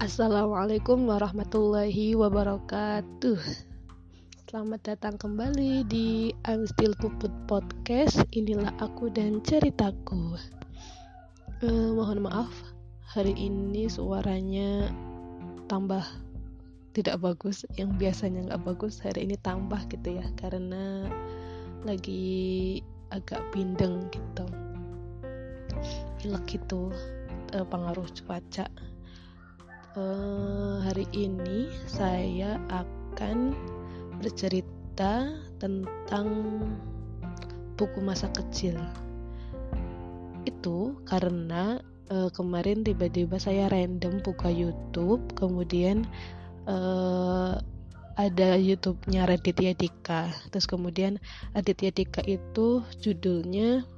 Assalamualaikum warahmatullahi wabarakatuh. Selamat datang kembali di I'm Still Puput Podcast. Inilah aku dan ceritaku. Uh, Mohon maaf Hari ini suaranya tambah tidak bagus Yang biasanya nggak bagus Hari ini tambah gitu ya Karena lagi agak bindeng gitu. Pilek gitu uh, Pengaruh cuaca uh, hari ini saya akan bercerita tentang buku masa kecil. Itu karena uh, kemarin tiba-tiba saya random buka YouTube, kemudian uh, ada YouTube-nya Raditya Dika. Terus kemudian Raditya Dika itu judulnya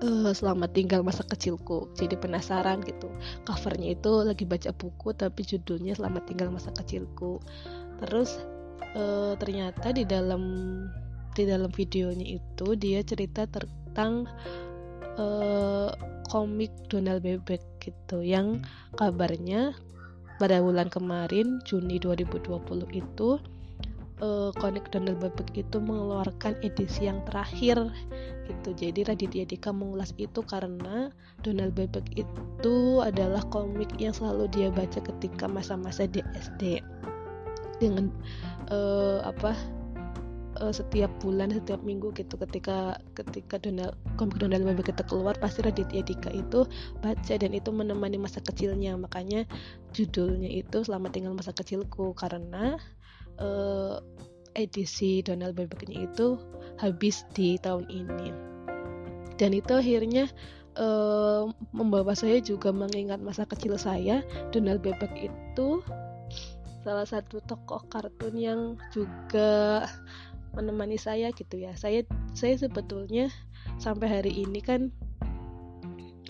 uh, selamat tinggal masa kecilku. Jadi penasaran gitu. Covernya itu lagi baca buku tapi judulnya selamat tinggal masa kecilku. Terus uh, ternyata di dalam di dalam videonya itu dia cerita tentang uh, komik Donald Bebek gitu yang kabarnya pada bulan kemarin Juni 2020 itu uh, Donald Bebek itu mengeluarkan edisi yang terakhir gitu. Jadi Raditya Dika mengulas itu karena Donald Bebek itu adalah komik yang selalu dia baca ketika masa-masa di SD dengan uh, apa uh, setiap bulan setiap minggu gitu ketika ketika Donald komik Donald Bebek itu keluar pasti Raditya Dika itu baca dan itu menemani masa kecilnya makanya judulnya itu Selamat Tinggal Masa Kecilku karena uh, edisi Donald Bebeknya itu habis di tahun ini. Dan itu akhirnya uh, membawa saya juga mengingat masa kecil saya Donald Bebek itu salah satu tokoh kartun yang juga menemani saya gitu ya. Saya saya sebetulnya sampai hari ini kan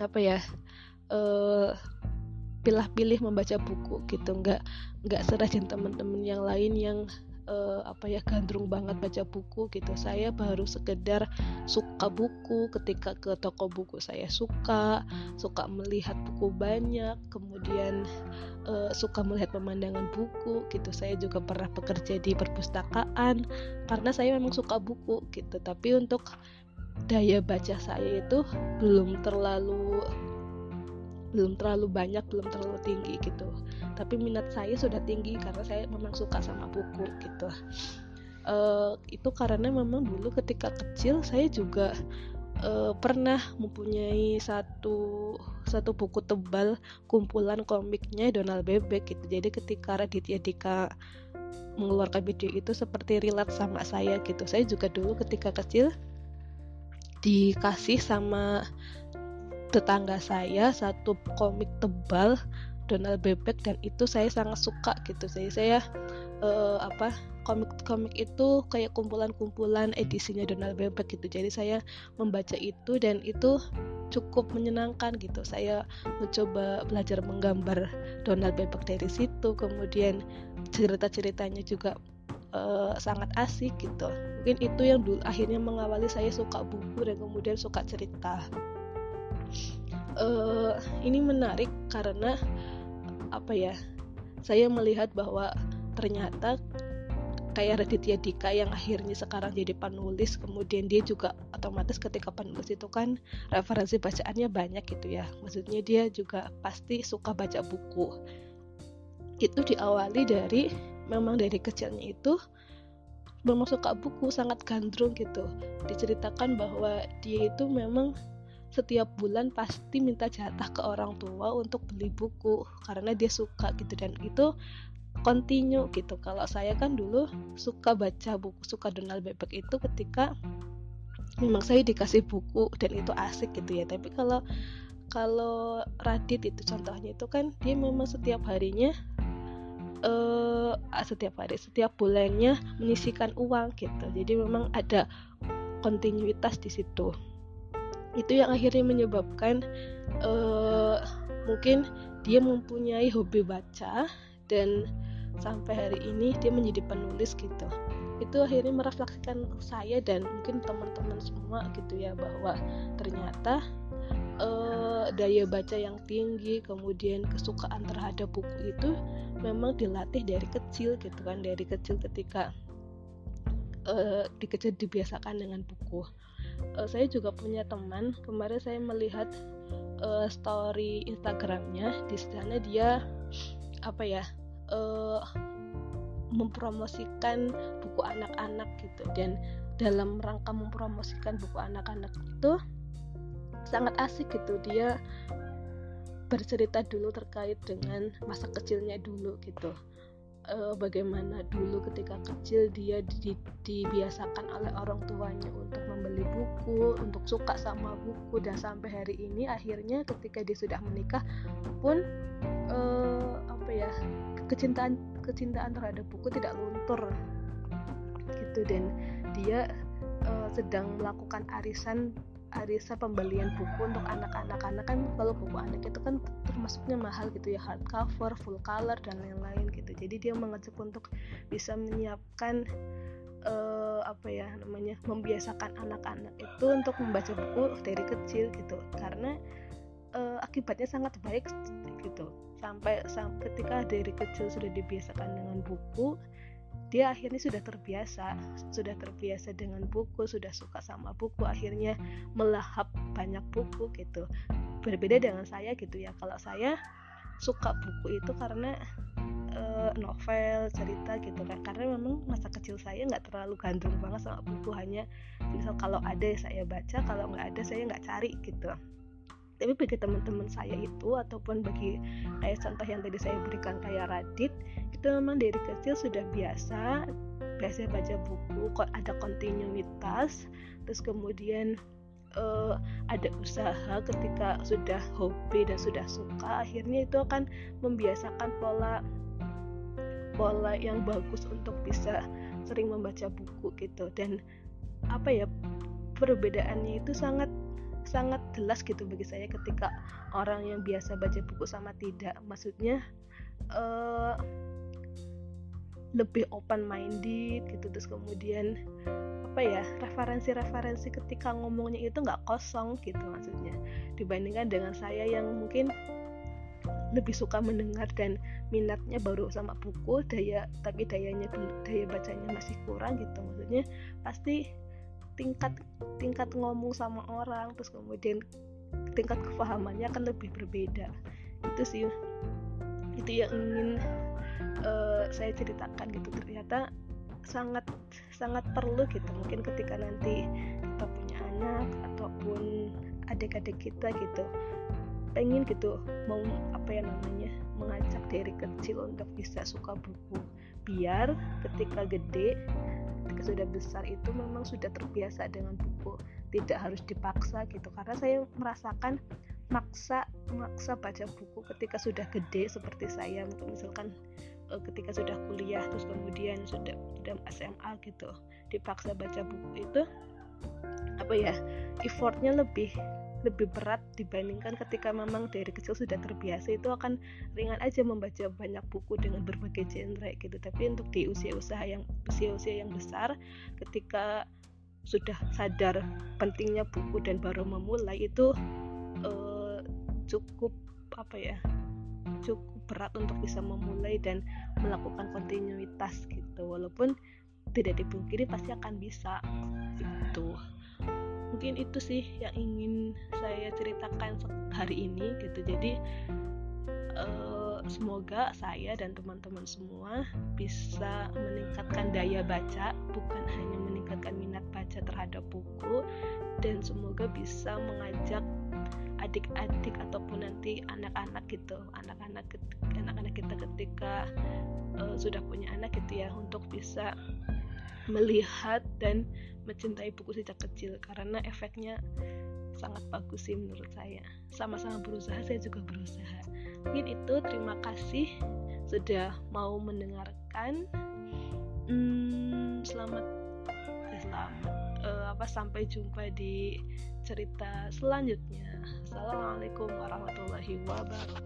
apa ya uh, pilih-pilih membaca buku gitu. Nggak nggak serajin teman-teman yang lain yang uh, apa ya gandrung banget baca buku gitu. Saya baru sekedar suka buku. Ketika ke toko buku saya suka suka melihat buku banyak kemudian uh, suka melihat pemandangan buku gitu. Saya juga pernah bekerja di perpustakaan karena saya memang suka buku gitu. Tapi untuk daya baca saya itu belum terlalu belum terlalu banyak belum terlalu tinggi gitu. Tapi minat saya sudah tinggi karena saya memang suka sama buku gitu. Uh, itu karena memang dulu ketika kecil saya juga uh, pernah mempunyai satu satu buku tebal kumpulan komiknya Donald Bebek gitu. Jadi ketika Raditya Dika mengeluarkan video itu seperti relate sama saya gitu. Saya juga dulu ketika kecil dikasih sama tetangga saya satu komik tebal Donald Bebek dan itu saya sangat suka gitu. Saya saya uh, apa komik-komik itu kayak kumpulan-kumpulan edisinya Donald Bebek gitu. Jadi saya membaca itu dan itu cukup menyenangkan gitu. Saya mencoba belajar menggambar Donald Bebek dari situ. Kemudian cerita-ceritanya juga uh, sangat asik gitu. Mungkin itu yang dulu akhirnya mengawali saya suka buku dan kemudian suka cerita uh, ini menarik karena apa ya saya melihat bahwa ternyata kayak Raditya Dika yang akhirnya sekarang jadi penulis kemudian dia juga otomatis ketika penulis itu kan referensi bacaannya banyak gitu ya. Maksudnya dia juga pasti suka baca buku. Itu diawali dari memang dari kecilnya itu memang suka buku sangat gandrung gitu. Diceritakan bahwa dia itu memang setiap bulan pasti minta jatah ke orang tua untuk beli buku karena dia suka gitu. Dan itu continue gitu. Kalau saya kan dulu suka baca buku suka Donald Bebek itu ketika memang saya dikasih buku dan itu asik gitu ya. Tapi kalau kalau Radit itu contohnya itu kan dia memang setiap harinya uh, setiap hari setiap bulannya menyisikan uang gitu. Jadi memang ada kontinuitas di situ itu yang akhirnya menyebabkan uh, mungkin dia mempunyai hobi baca dan sampai hari ini dia menjadi penulis gitu. Itu akhirnya merefleksikan saya dan mungkin teman-teman semua gitu ya bahwa ternyata uh, daya baca yang tinggi kemudian kesukaan terhadap buku itu memang dilatih dari kecil gitu kan dari kecil ketika uh, dikejar dibiasakan dengan buku uh, saya juga punya teman. Kemarin saya melihat uh, story Instagramnya. Di sana dia apa ya uh, mempromosikan buku anak-anak gitu. Dan dalam rangka mempromosikan buku anak-anak itu sangat asik gitu. Dia bercerita dulu terkait dengan masa kecilnya dulu gitu uh, bagaimana dulu ketika kecil dia di, dibiasakan oleh orang tuanya untuk membeli buku untuk suka sama buku dan sampai hari ini akhirnya ketika dia sudah menikah pun uh, apa ya kecintaan kecintaan terhadap buku tidak luntur. Gitu dan dia uh, sedang melakukan arisan Arisa pembelian buku untuk anak-anak. Karena kan kalau buku anak itu kan termasuknya mahal gitu ya hardcover, full color dan lain-lain gitu. Jadi dia mengajak untuk bisa menyiapkan uh, apa ya namanya membiasakan anak-anak itu untuk membaca buku dari kecil gitu. Karena uh, akibatnya sangat baik gitu. Sampai, sampai ketika dari kecil sudah dibiasakan dengan buku dia akhirnya sudah terbiasa sudah terbiasa dengan buku sudah suka sama buku akhirnya melahap banyak buku gitu. Berbeda dengan saya gitu ya kalau saya suka buku itu karena uh, novel cerita gitu kan. Karena memang masa kecil saya nggak terlalu gandrung banget sama buku hanya misal kalau ada saya baca kalau nggak ada saya nggak cari gitu tapi bagi teman-teman saya itu ataupun bagi kayak contoh yang tadi saya berikan kayak Radit itu memang dari kecil sudah biasa biasa baca buku ada kontinuitas terus kemudian uh, ada usaha ketika sudah hobi dan sudah suka akhirnya itu akan membiasakan pola pola yang bagus untuk bisa sering membaca buku gitu. Dan apa ya perbedaannya itu sangat sangat jelas gitu bagi saya ketika orang yang biasa baca buku sama tidak. Maksudnya uh, lebih open minded gitu. Terus kemudian apa ya referensi-referensi ketika ngomongnya itu nggak kosong gitu maksudnya. Dibandingkan dengan saya yang mungkin lebih suka mendengar dan minatnya baru sama buku daya tapi dayanya daya bacanya masih kurang gitu. Maksudnya pasti tingkat tingkat ngomong sama orang terus kemudian tingkat kefahamannya akan lebih berbeda. Itu sih itu yang ingin uh, saya ceritakan gitu. Ternyata sangat sangat perlu gitu. Mungkin ketika nanti kita punya anak ataupun adik-adik kita gitu pengen gitu mau apa ya namanya mengajak dari kecil untuk bisa suka buku biar ketika gede ketika sudah besar itu memang sudah terbiasa dengan buku tidak harus dipaksa gitu. Karena saya merasakan maksa maksa baca buku ketika sudah gede seperti saya. Misalkan eh, ketika sudah kuliah terus kemudian sudah sudah SMA gitu dipaksa baca buku itu apa ya effortnya lebih lebih berat dibandingkan ketika memang dari kecil sudah terbiasa itu akan ringan aja membaca banyak buku dengan berbagai genre gitu. Tapi untuk di usia-usia yang usia-usia yang besar ketika sudah sadar pentingnya buku dan baru memulai itu uh, cukup apa ya cukup berat untuk bisa memulai dan melakukan kontinuitas gitu. Walaupun tidak dipungkiri pasti akan bisa gitu mungkin itu sih yang ingin saya ceritakan hari ini gitu. Jadi uh, semoga saya dan teman-teman semua bisa meningkatkan daya baca bukan hanya meningkatkan minat baca terhadap buku dan semoga bisa mengajak adik-adik ataupun nanti anak-anak gitu anak-anak anak-anak kita ketika uh, sudah punya anak gitu ya untuk bisa melihat dan mencintai buku sejak kecil karena efeknya sangat bagus sih menurut saya. Sama-sama berusaha saya juga berusaha. Mungkin itu terima kasih sudah mau mendengarkan. Hmm, selamat eh, selamat uh, apa sampai jumpa di cerita selanjutnya. Assalamualaikum warahmatullahi wabarakatuh